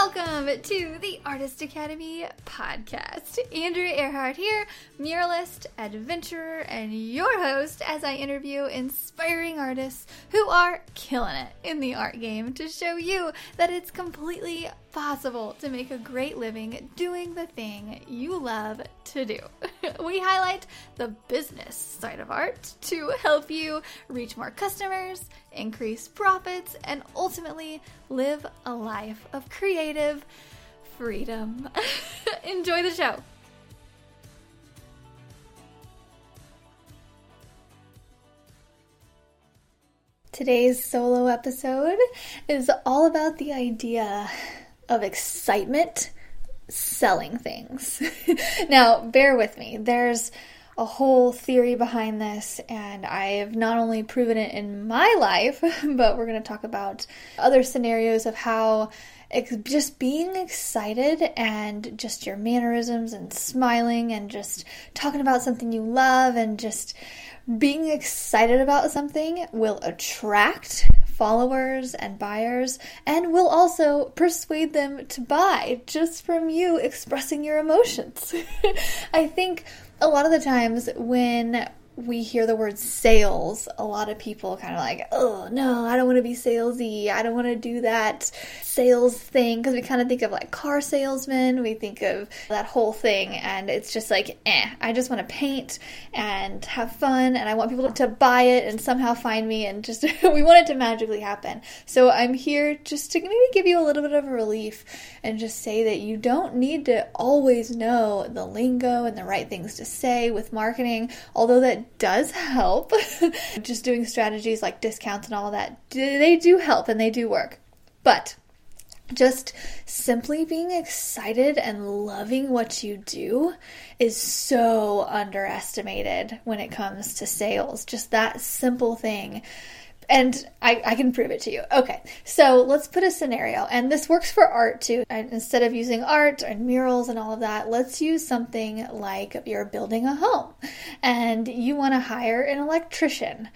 Welcome to the Artist Academy podcast. Andrea Earhart here, muralist, adventurer, and your host as I interview inspiring artists who are killing it in the art game to show you that it's completely possible to make a great living doing the thing you love to do. we highlight the business side of art to help you reach more customers, increase profits, and ultimately live a life of creative freedom. Enjoy the show. Today's solo episode is all about the idea of excitement selling things. now, bear with me. There's a whole theory behind this, and I've not only proven it in my life, but we're going to talk about other scenarios of how ex- just being excited and just your mannerisms and smiling and just talking about something you love and just being excited about something will attract followers and buyers and will also persuade them to buy just from you expressing your emotions. I think a lot of the times when we hear the word sales, a lot of people kind of like, oh no, I don't want to be salesy. I don't want to do that sales thing because we kind of think of like car salesmen. We think of that whole thing, and it's just like, eh, I just want to paint and have fun, and I want people to buy it and somehow find me, and just we want it to magically happen. So I'm here just to maybe give you a little bit of a relief and just say that you don't need to always know the lingo and the right things to say with marketing, although that does help. Just doing strategies like discounts and all of that, they do help and they do work. But just simply being excited and loving what you do is so underestimated when it comes to sales. Just that simple thing and I, I, can prove it to you. Okay, so let's put a scenario, and this works for art too. And instead of using art and murals and all of that, let's use something like you're building a home and you want to hire an electrician.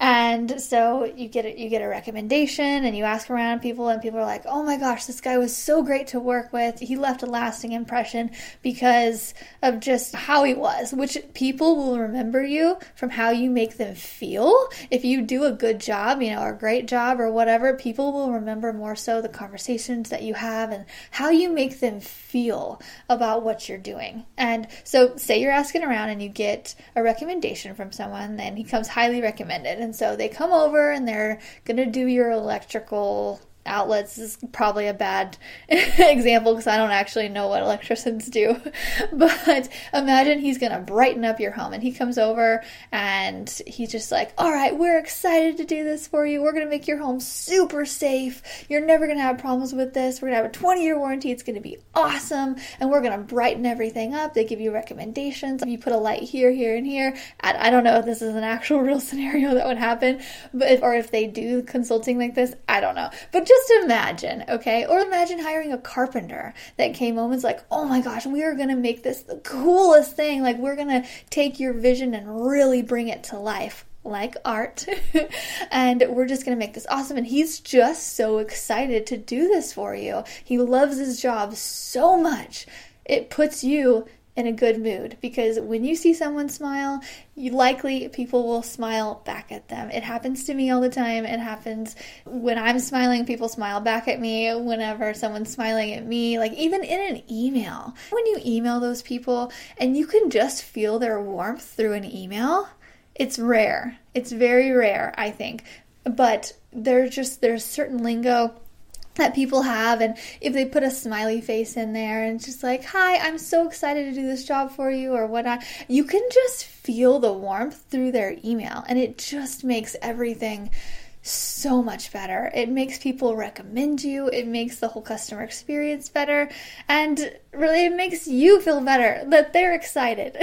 And so you get a, you get a recommendation and you ask around people, and people are like, "Oh my gosh, this guy was so great to work with. He left a lasting impression because of just how he was." Which people will remember you from how you make them feel. If you do a good job job, you know, or a great job or whatever, people will remember more so the conversations that you have and how you make them feel about what you're doing. And so, say you're asking around and you get a recommendation from someone, and he comes highly recommended. And so they come over and they're going to do your electrical outlets is probably a bad example because I don't actually know what electricians do. But imagine he's going to brighten up your home and he comes over and he's just like, All right, we're excited to do this for you. We're going to make your home super safe. You're never going to have problems with this. We're going to have a 20 year warranty. It's going to be awesome. And we're going to brighten everything up. They give you recommendations. If you put a light here, here, and here. I, I don't know if this is an actual real scenario that would happen, but or if they do consulting like this, I don't know. But just imagine, okay? Or imagine hiring a carpenter that came home and was like, oh my gosh, we are gonna make this the coolest thing. Like, we're gonna take your vision and really bring it to life like art and we're just going to make this awesome and he's just so excited to do this for you. He loves his job so much. It puts you in a good mood because when you see someone smile, you likely people will smile back at them. It happens to me all the time. It happens when I'm smiling, people smile back at me. Whenever someone's smiling at me, like even in an email, when you email those people and you can just feel their warmth through an email, it's rare. It's very rare, I think. But there's just there's certain lingo that people have and if they put a smiley face in there and just like hi i'm so excited to do this job for you or whatnot you can just feel the warmth through their email and it just makes everything so much better. It makes people recommend you, it makes the whole customer experience better, and really it makes you feel better that they're excited.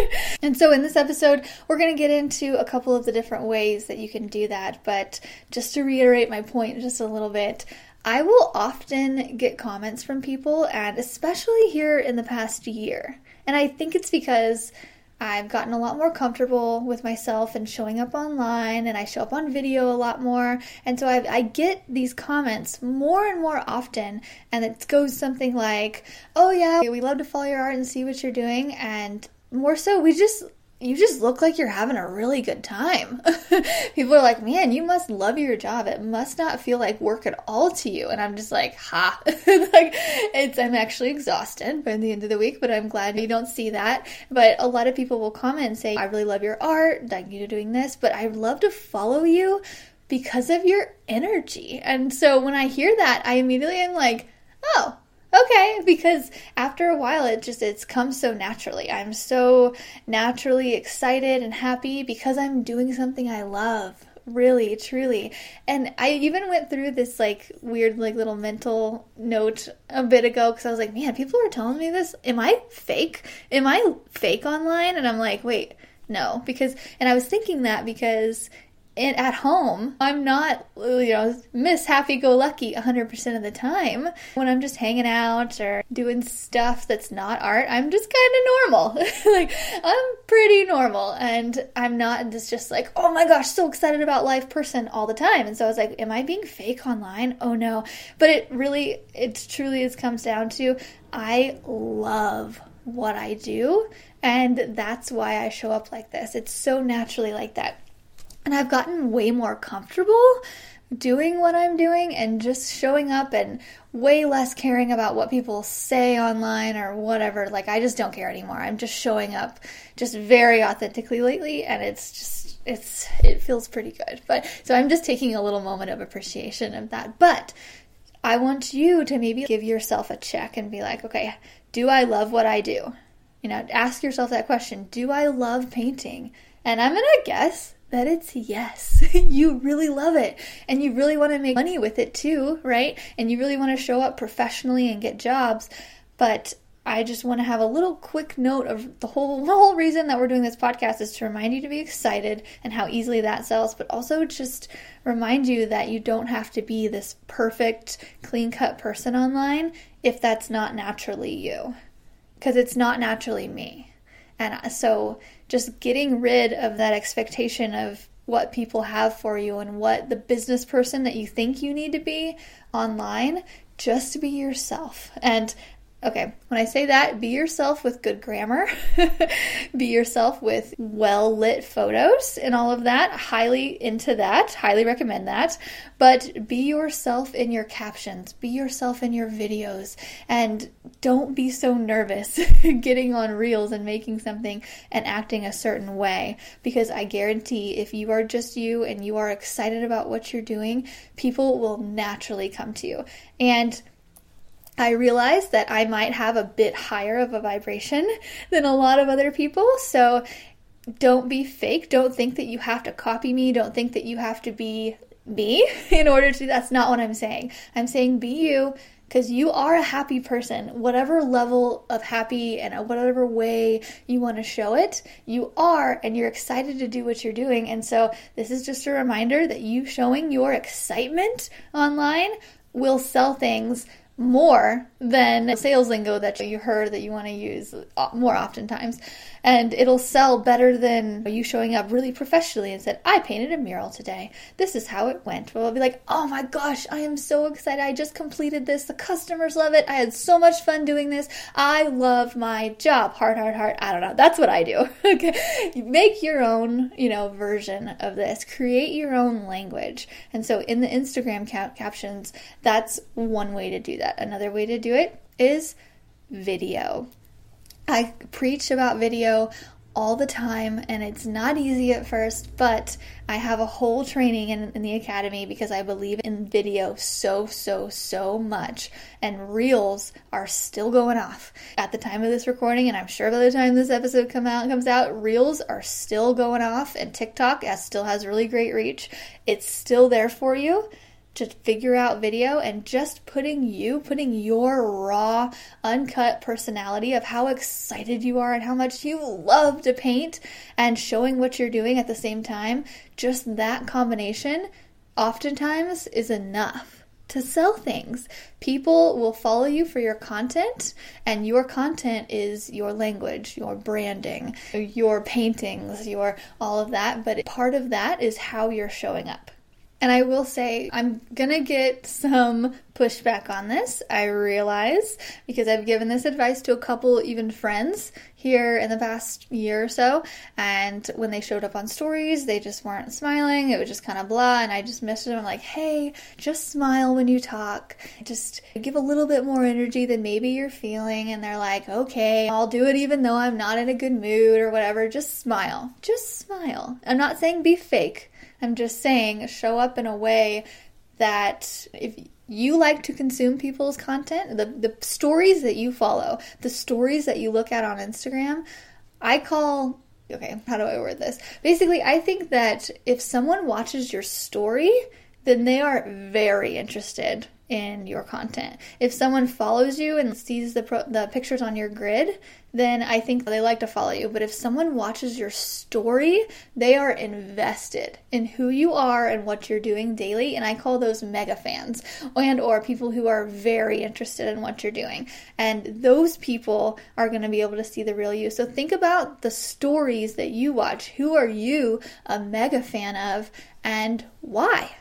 and so in this episode, we're going to get into a couple of the different ways that you can do that, but just to reiterate my point just a little bit, I will often get comments from people, and especially here in the past year. And I think it's because I've gotten a lot more comfortable with myself and showing up online, and I show up on video a lot more. And so I, I get these comments more and more often, and it goes something like, Oh, yeah, we love to follow your art and see what you're doing. And more so, we just you just look like you're having a really good time. People are like, man, you must love your job. It must not feel like work at all to you. And I'm just like, ha. like, it's, I'm actually exhausted by the end of the week, but I'm glad you don't see that. But a lot of people will comment and say, I really love your art. Thank you for doing this, but I'd love to follow you because of your energy. And so when I hear that, I immediately am like, oh, okay because after a while it just it's come so naturally. I'm so naturally excited and happy because i'm doing something i love really truly. And i even went through this like weird like little mental note a bit ago because i was like man people are telling me this. Am i fake? Am i fake online? And i'm like wait no. Because and i was thinking that because and at home, I'm not, you know, Miss Happy Go Lucky 100% of the time. When I'm just hanging out or doing stuff that's not art, I'm just kind of normal. like, I'm pretty normal. And I'm not just, just like, oh my gosh, so excited about life person all the time. And so I was like, am I being fake online? Oh no. But it really, it truly is comes down to I love what I do. And that's why I show up like this. It's so naturally like that. And I've gotten way more comfortable doing what I'm doing and just showing up and way less caring about what people say online or whatever. Like, I just don't care anymore. I'm just showing up just very authentically lately, and it's just, it's, it feels pretty good. But so I'm just taking a little moment of appreciation of that. But I want you to maybe give yourself a check and be like, okay, do I love what I do? You know, ask yourself that question Do I love painting? And I'm going to guess that it's yes. you really love it and you really want to make money with it too, right? And you really want to show up professionally and get jobs. But I just want to have a little quick note of the whole the whole reason that we're doing this podcast is to remind you to be excited and how easily that sells, but also just remind you that you don't have to be this perfect, clean-cut person online if that's not naturally you. Cuz it's not naturally me. And uh, so just getting rid of that expectation of what people have for you and what the business person that you think you need to be online, just to be yourself. And Okay, when I say that, be yourself with good grammar, be yourself with well lit photos and all of that. Highly into that, highly recommend that. But be yourself in your captions, be yourself in your videos, and don't be so nervous getting on reels and making something and acting a certain way. Because I guarantee if you are just you and you are excited about what you're doing, people will naturally come to you. And I realized that I might have a bit higher of a vibration than a lot of other people. So don't be fake. Don't think that you have to copy me. Don't think that you have to be me in order to. That's not what I'm saying. I'm saying be you because you are a happy person. Whatever level of happy and whatever way you want to show it, you are, and you're excited to do what you're doing. And so, this is just a reminder that you showing your excitement online will sell things more than sales lingo that you heard that you want to use uh, more oftentimes. And it'll sell better than you showing up really professionally and said, I painted a mural today. This is how it went. Well, it'll be like, oh my gosh, I am so excited. I just completed this. The customers love it. I had so much fun doing this. I love my job. Heart, heart, heart. I don't know. That's what I do. okay. Make your own, you know, version of this. Create your own language. And so in the Instagram cap- captions, that's one way to do that. Another way to do it is video. I preach about video all the time and it's not easy at first, but I have a whole training in, in, the academy because I believe in video so, so, so much. And reels are still going off at the time of this recording, and I'm sure by the time this episode come out comes out, reels are still going off, and TikTok still has really great reach. It's still there for you to figure out video and just putting you, putting your raw, uncut personality of how excited you are and how much you love to paint and showing what you're doing at the same time, just that combination oftentimes is enough to sell things. People will follow you for your content, and your content is your language, your branding, your paintings, your all of that. But part of that is how you're showing up. And I will say, I'm gonna get some pushback on this, I realize, because I've given this advice to a couple, even friends, here in the past year or so. And when they showed up on stories, they just weren't smiling. It was just kind of blah. And I just messaged them like, hey, just smile when you talk. Just give a little bit more energy than maybe you're feeling. And they're like, okay, I'll do it even though I'm not in a good mood or whatever. Just smile. Just smile. I'm not saying be fake. I'm just saying show up in a way that if you like to consume people's content, the, the stories that you follow, the stories that you look at on Instagram, I call okay, how do I word this? Basically, I think that if someone watches your story, then they are very interested in your content. If someone follows you and sees the pro- the pictures on your grid, then I think they like to follow you. But if someone watches your story, they are invested in who you are and what you're doing daily, and I call those mega fans and or people who are very interested in what you're doing. And those people are going to be able to see the real you. So think about the stories that you watch. Who are you a mega fan of and why?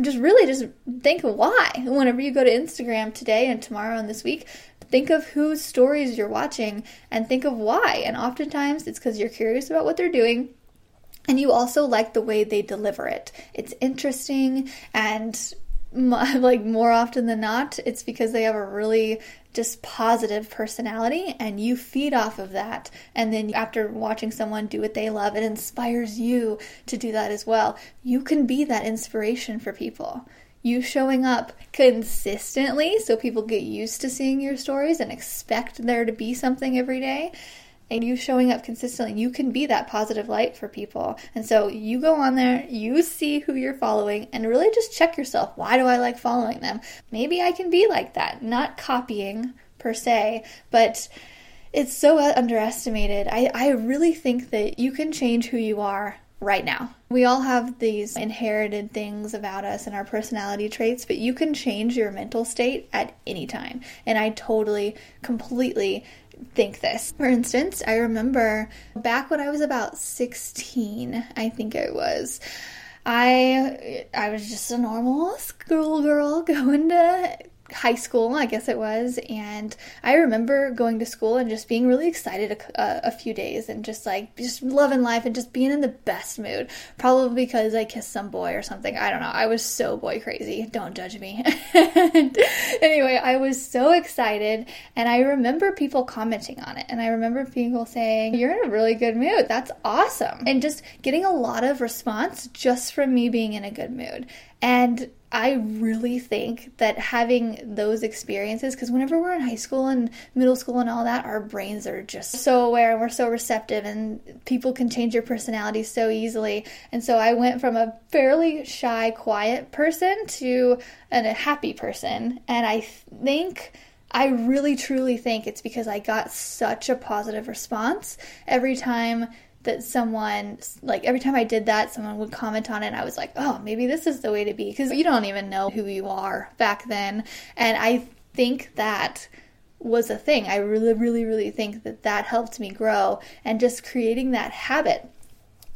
Just really just think why. Whenever you go to Instagram today and tomorrow and this week think of whose stories you're watching and think of why. And oftentimes it's because you're curious about what they're doing and you also like the way they deliver it. It's interesting and like more often than not it's because they have a really just positive personality and you feed off of that. And then after watching someone do what they love it inspires you to do that as well. You can be that inspiration for people. You showing up consistently so people get used to seeing your stories and expect there to be something every day and you showing up consistently, you can be that positive light for people. And so you go on there, you see who you're following, and really just check yourself. Why do I like following them? Maybe I can be like that. Not copying per se, but it's so underestimated. I, I really think that you can change who you are right now. We all have these inherited things about us and our personality traits, but you can change your mental state at any time. And I totally, completely think this. For instance, I remember back when I was about 16, I think I was. I I was just a normal schoolgirl going to high school, I guess it was, and I remember going to school and just being really excited a, uh, a, few days and just like just loving life and just being in the best mood. Probably because I kissed some boy or something. I don't know. I was so boy crazy. Don't judge me. anyway, I was so excited, and I remember people commenting on it, and I remember people saying, "You're in a really good mood. That's awesome," and just getting a lot of response just from me being in a good mood. And I really think that having those experiences, because whenever we're in high school and middle school and all that, our brains are just so aware and we're so receptive, and people can change your personality so easily. And so I went from a fairly shy, quiet person to an, a happy person. And I think. I really truly think it's because I got such a positive response every time that someone like every time I did that, someone would comment on it. And I was like, oh, maybe this is the way to be because you don't even know who you are back then. And I think that was a thing. I really, really, really think that that helped me grow and just creating that habit.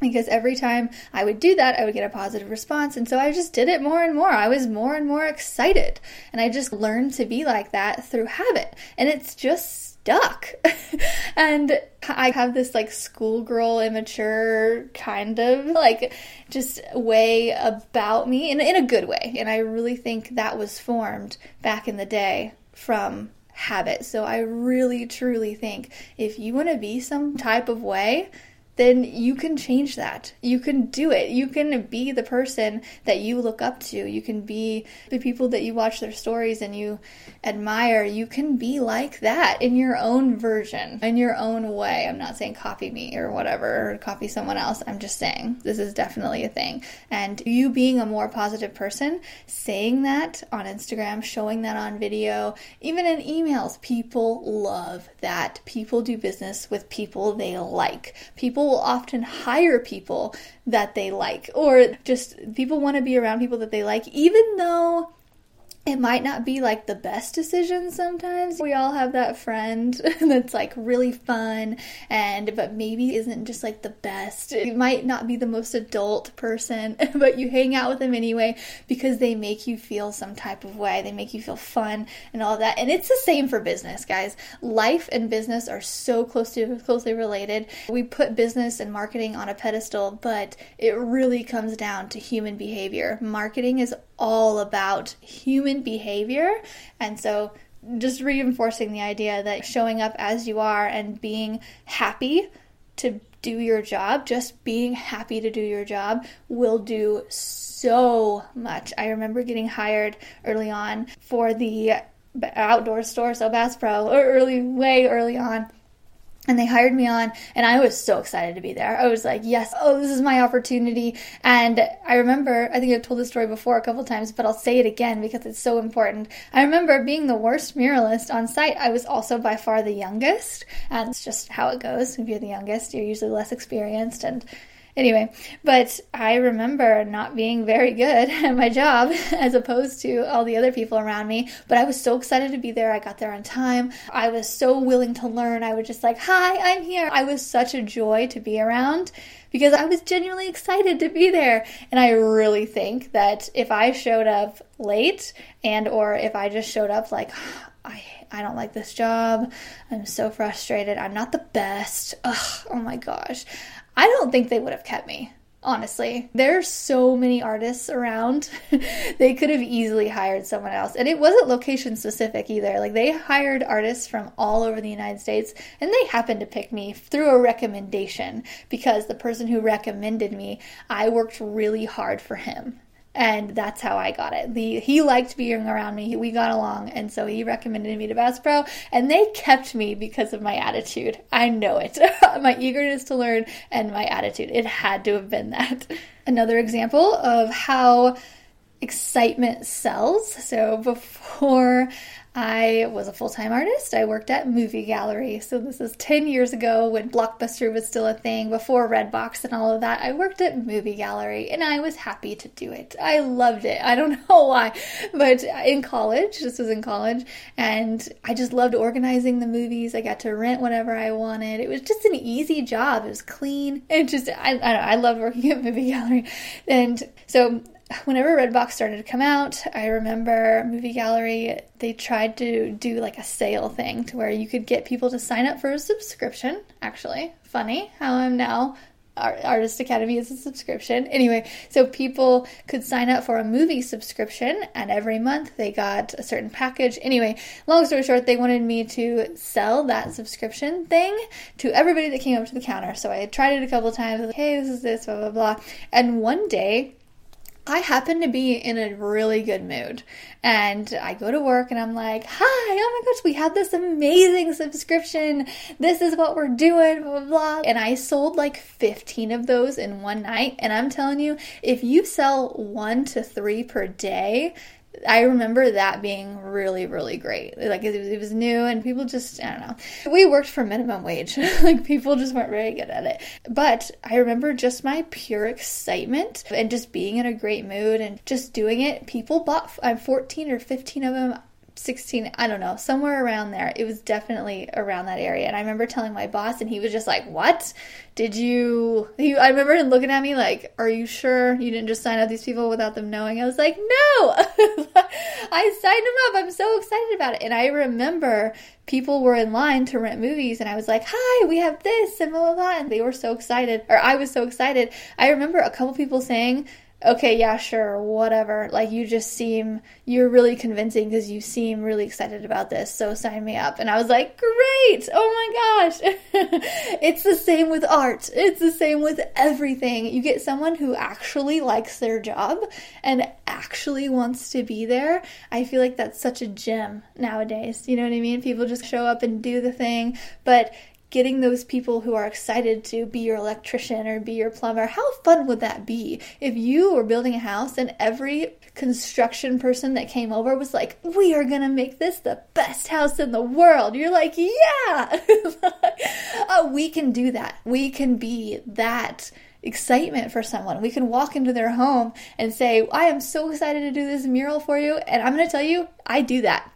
Because every time I would do that, I would get a positive response. And so I just did it more and more. I was more and more excited. And I just learned to be like that through habit. And it's just stuck. and I have this like schoolgirl immature kind of like just way about me in, in a good way. And I really think that was formed back in the day from habit. So I really truly think if you want to be some type of way, then you can change that. You can do it. You can be the person that you look up to. You can be the people that you watch their stories and you admire. You can be like that in your own version, in your own way. I'm not saying copy me or whatever, or copy someone else. I'm just saying this is definitely a thing. And you being a more positive person, saying that on Instagram, showing that on video, even in emails, people love that. People do business with people they like. People people will often hire people that they like, or just people want to be around people that they like, even though it might not be like the best decision sometimes. We all have that friend that's like really fun and but maybe isn't just like the best. You might not be the most adult person, but you hang out with them anyway because they make you feel some type of way. They make you feel fun and all that. And it's the same for business, guys. Life and business are so closely closely related. We put business and marketing on a pedestal, but it really comes down to human behavior. Marketing is all about human behavior. And so, just reinforcing the idea that showing up as you are and being happy to do your job, just being happy to do your job, will do so much. I remember getting hired early on for the outdoor store, so Bass Pro, or early, way early on and they hired me on and i was so excited to be there. I was like yes oh this is my opportunity. And i remember i think i've told this story before a couple times but i'll say it again because it's so important. I remember being the worst muralist on site. I was also by far the youngest and it's just how it goes. If you're the youngest you're usually less experienced and Anyway, but I remember not being very good at my job as opposed to all the other people around me. But I was so excited to be there. I got there on time. I was so willing to learn. I was just like, Hi, I'm here. I was such a joy to be around because I was genuinely excited to be there. And I really think that if I showed up late and or if I just showed up like, I I don't like this job. I'm so frustrated. I'm not the best. Ugh, oh my gosh. I don't think they would have kept me. Honestly, there's so many artists around. they could have easily hired someone else. And it wasn't location specific either. Like they hired artists from all over the United States and they happened to pick me through a recommendation because the person who recommended me, I worked really hard for him and that's how I got it. The he liked being around me. We got along, and so he recommended me to Bass Pro, and they kept me because of my attitude. I know it, my eagerness to learn and my attitude. It had to have been that. Another example of how excitement sells. So before I was a full time artist. I worked at Movie Gallery. So, this is 10 years ago when Blockbuster was still a thing, before Redbox and all of that. I worked at Movie Gallery and I was happy to do it. I loved it. I don't know why, but in college, this was in college, and I just loved organizing the movies. I got to rent whatever I wanted. It was just an easy job. It was clean. And just, I, I, know, I loved working at Movie Gallery. And so, whenever Redbox started to come out, I remember Movie Gallery, they tried to do like a sale thing to where you could get people to sign up for a subscription. Actually, funny how I'm now Artist Academy is a subscription. Anyway, so people could sign up for a movie subscription, and every month they got a certain package. Anyway, long story short, they wanted me to sell that subscription thing to everybody that came up to the counter. So I tried it a couple times, like, hey, this is this, blah, blah, blah. And one day, I happen to be in a really good mood. And I go to work and I'm like, hi, oh my gosh, we have this amazing subscription. This is what we're doing, blah, blah, blah. And I sold like 15 of those in one night. And I'm telling you, if you sell one to three per day, I remember that being really, really great. Like it was, it was, new, and people just I don't know. We worked for minimum wage. like people just weren't very good at it. But I remember just my pure excitement and just being in a great mood and just doing it. People bought. I'm 14 or 15 of them. 16, I don't know, somewhere around there. It was definitely around that area. And I remember telling my boss, and he was just like, What? Did you? He, I remember him looking at me like, Are you sure you didn't just sign up these people without them knowing? I was like, No! I signed them up. I'm so excited about it. And I remember people were in line to rent movies, and I was like, Hi, we have this, and blah, blah, blah. And they were so excited, or I was so excited. I remember a couple people saying, okay, yeah, sure, whatever. Like, you just seem, you're really convincing because you seem really excited about this, so sign me up. And I was like, great! Oh my gosh! it's the same with art, it's the same with everything. You get someone who actually likes their job and actually wants to be there. I feel like that's such a gem nowadays. You know what I mean? People just show up and do the thing, but getting those people who are excited to be your electrician or be your plumber. How fun would that be if you were building a house and every construction person that came over was like, We are gonna make this the best house in the world? You're like, Yeah, oh, we can do that. We can be that excitement for someone. We can walk into their home and say, I am so excited to do this mural for you. And I'm going to tell you, I do that.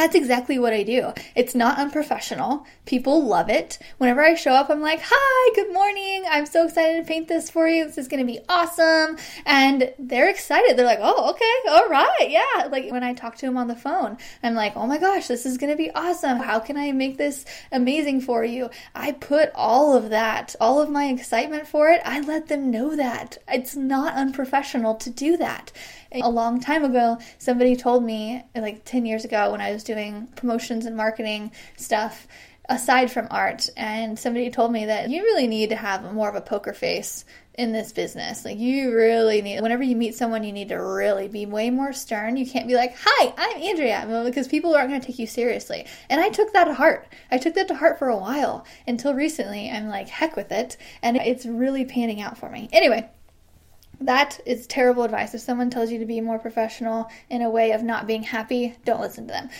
That's exactly what I do. It's not unprofessional. People love it. Whenever I show up, I'm like, hi, good morning. I'm so excited to paint this for you. This is going to be awesome. And they're excited. They're like, oh, okay, all right, yeah. Like when I talk to them on the phone, I'm like, oh my gosh, this is going to be awesome. How can I make this amazing for you? I put all of that, all of my excitement for it, I let them know that. It's not unprofessional to do that. A long time ago, somebody told me, like 10 years ago, when I was doing promotions and marketing stuff, aside from art, and somebody told me that you really need to have more of a poker face in this business. Like, you really need, whenever you meet someone, you need to really be way more stern. You can't be like, Hi, I'm Andrea, because people aren't going to take you seriously. And I took that to heart. I took that to heart for a while until recently. I'm like, heck with it. And it's really panning out for me. Anyway, that is terrible advice. If someone tells you to be more professional in a way of not being happy, don't listen to them.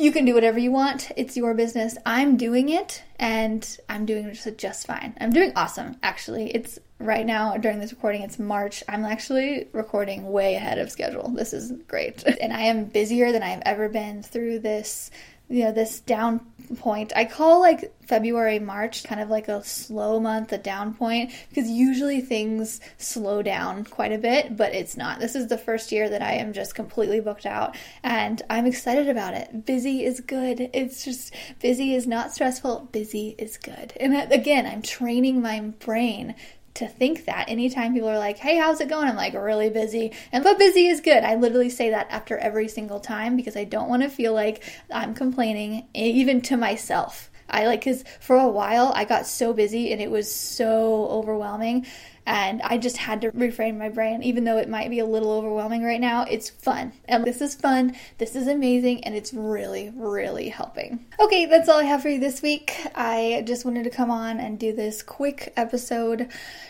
You can do whatever you want. It's your business. I'm doing it and I'm doing just, fine. I'm doing awesome, actually. It's right now during this recording, it's March. I'm actually recording way ahead of schedule. This is great. And I am busier than I've ever been through this you know this down point. I call like february march kind of like a slow month a down point because usually things slow down quite a bit but it's not. This is the first year that i am just completely booked out and i'm excited about it. Busy is good. It's just busy is not stressful. Busy is good. And uh, again i'm training my brain to think that anytime people are like, hey, how's it going? I'm like, really busy. And but busy is good. I literally say that after every single time because I don't want to feel like I'm complaining, even to myself. I like, because for a while I got so busy and it was so overwhelming and I just had to reframe my brain, even though it might be a little overwhelming right now. It's fun. And this is fun. This is amazing. And it's really, really helping. Okay, that's all I have for you this week. I just wanted to come on and do this quick episode,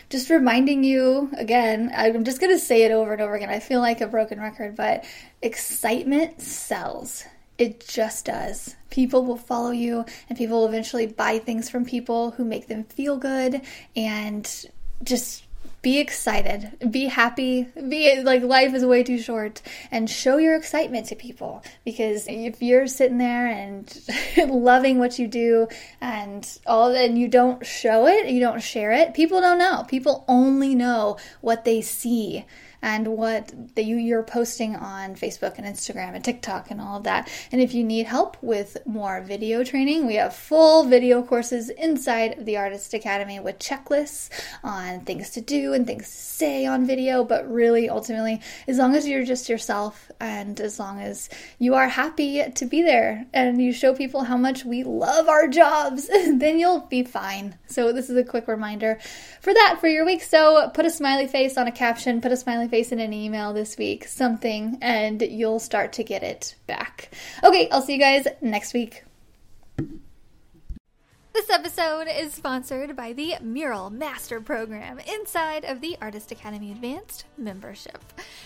just reminding you again, I'm just going to say it over and over again. I feel like a broken record, but excitement sells. It just does. People will follow you, and people will eventually buy things from people who make them feel good and just be excited, be happy, be like life is way too short, and show your excitement to people. Because if you're sitting there and loving what you do and all, and you don't show it, you don't share it, people don't know. People only know what they see and what that you, you're posting on Facebook and Instagram and TikTok and all of that. And if you need help with more video training, we have full video courses inside the Artist Academy with checklists on things to do and things to say on video. But really, ultimately, as long as you're just yourself and as long as you are happy to be there and you show people how much we love our jobs, then you'll be fine. So, this is a quick reminder for that for your week. So, put a smiley face on a caption, put a smiley face in an email this week, something, and you'll start to get it back. Okay, I'll see you guys next week. This episode is sponsored by the Mural Master Program inside of the Artist Academy Advanced membership.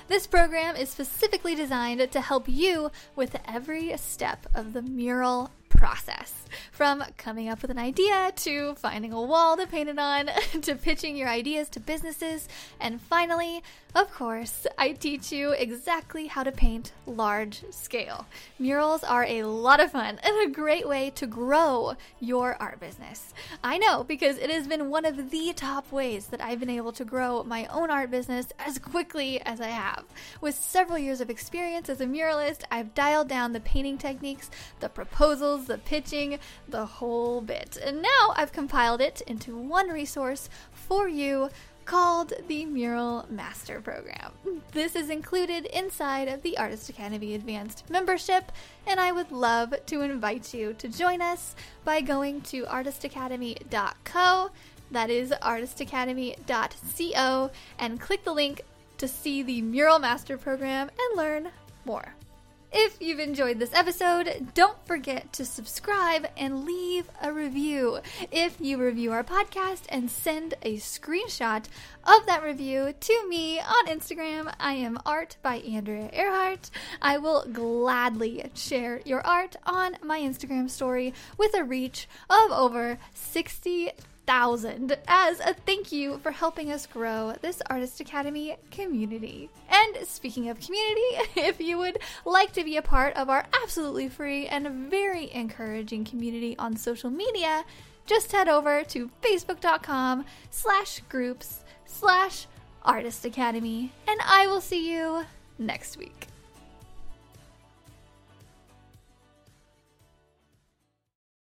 This program is specifically designed to help you with every step of the mural process from coming up with an idea to finding a wall to paint it on to pitching your ideas to businesses. And finally, of course, I teach you exactly how to paint large scale. Murals are a lot of fun and a great way to grow your art business. I know because it has been one of the top ways that I've been able to grow my own art business as quickly as I have. With several years of experience as a muralist, I've dialed down the painting techniques, the proposals, the pitching, the whole bit. And now I've compiled it into one resource for you called the Mural Master Program. This is included inside of the Artist Academy Advanced membership, and I would love to invite you to join us by going to artistacademy.co. That is artistacademy.co, and click the link to see the Mural Master Program and learn more. If you've enjoyed this episode, don't forget to subscribe and leave a review. If you review our podcast and send a screenshot of that review to me on Instagram, I am art by Andrea Earhart. I will gladly share your art on my Instagram story with a reach of over 60 thousand as a thank you for helping us grow this Artist Academy community. And speaking of community, if you would like to be a part of our absolutely free and very encouraging community on social media, just head over to facebook.com slash groups slash artist academy and I will see you next week.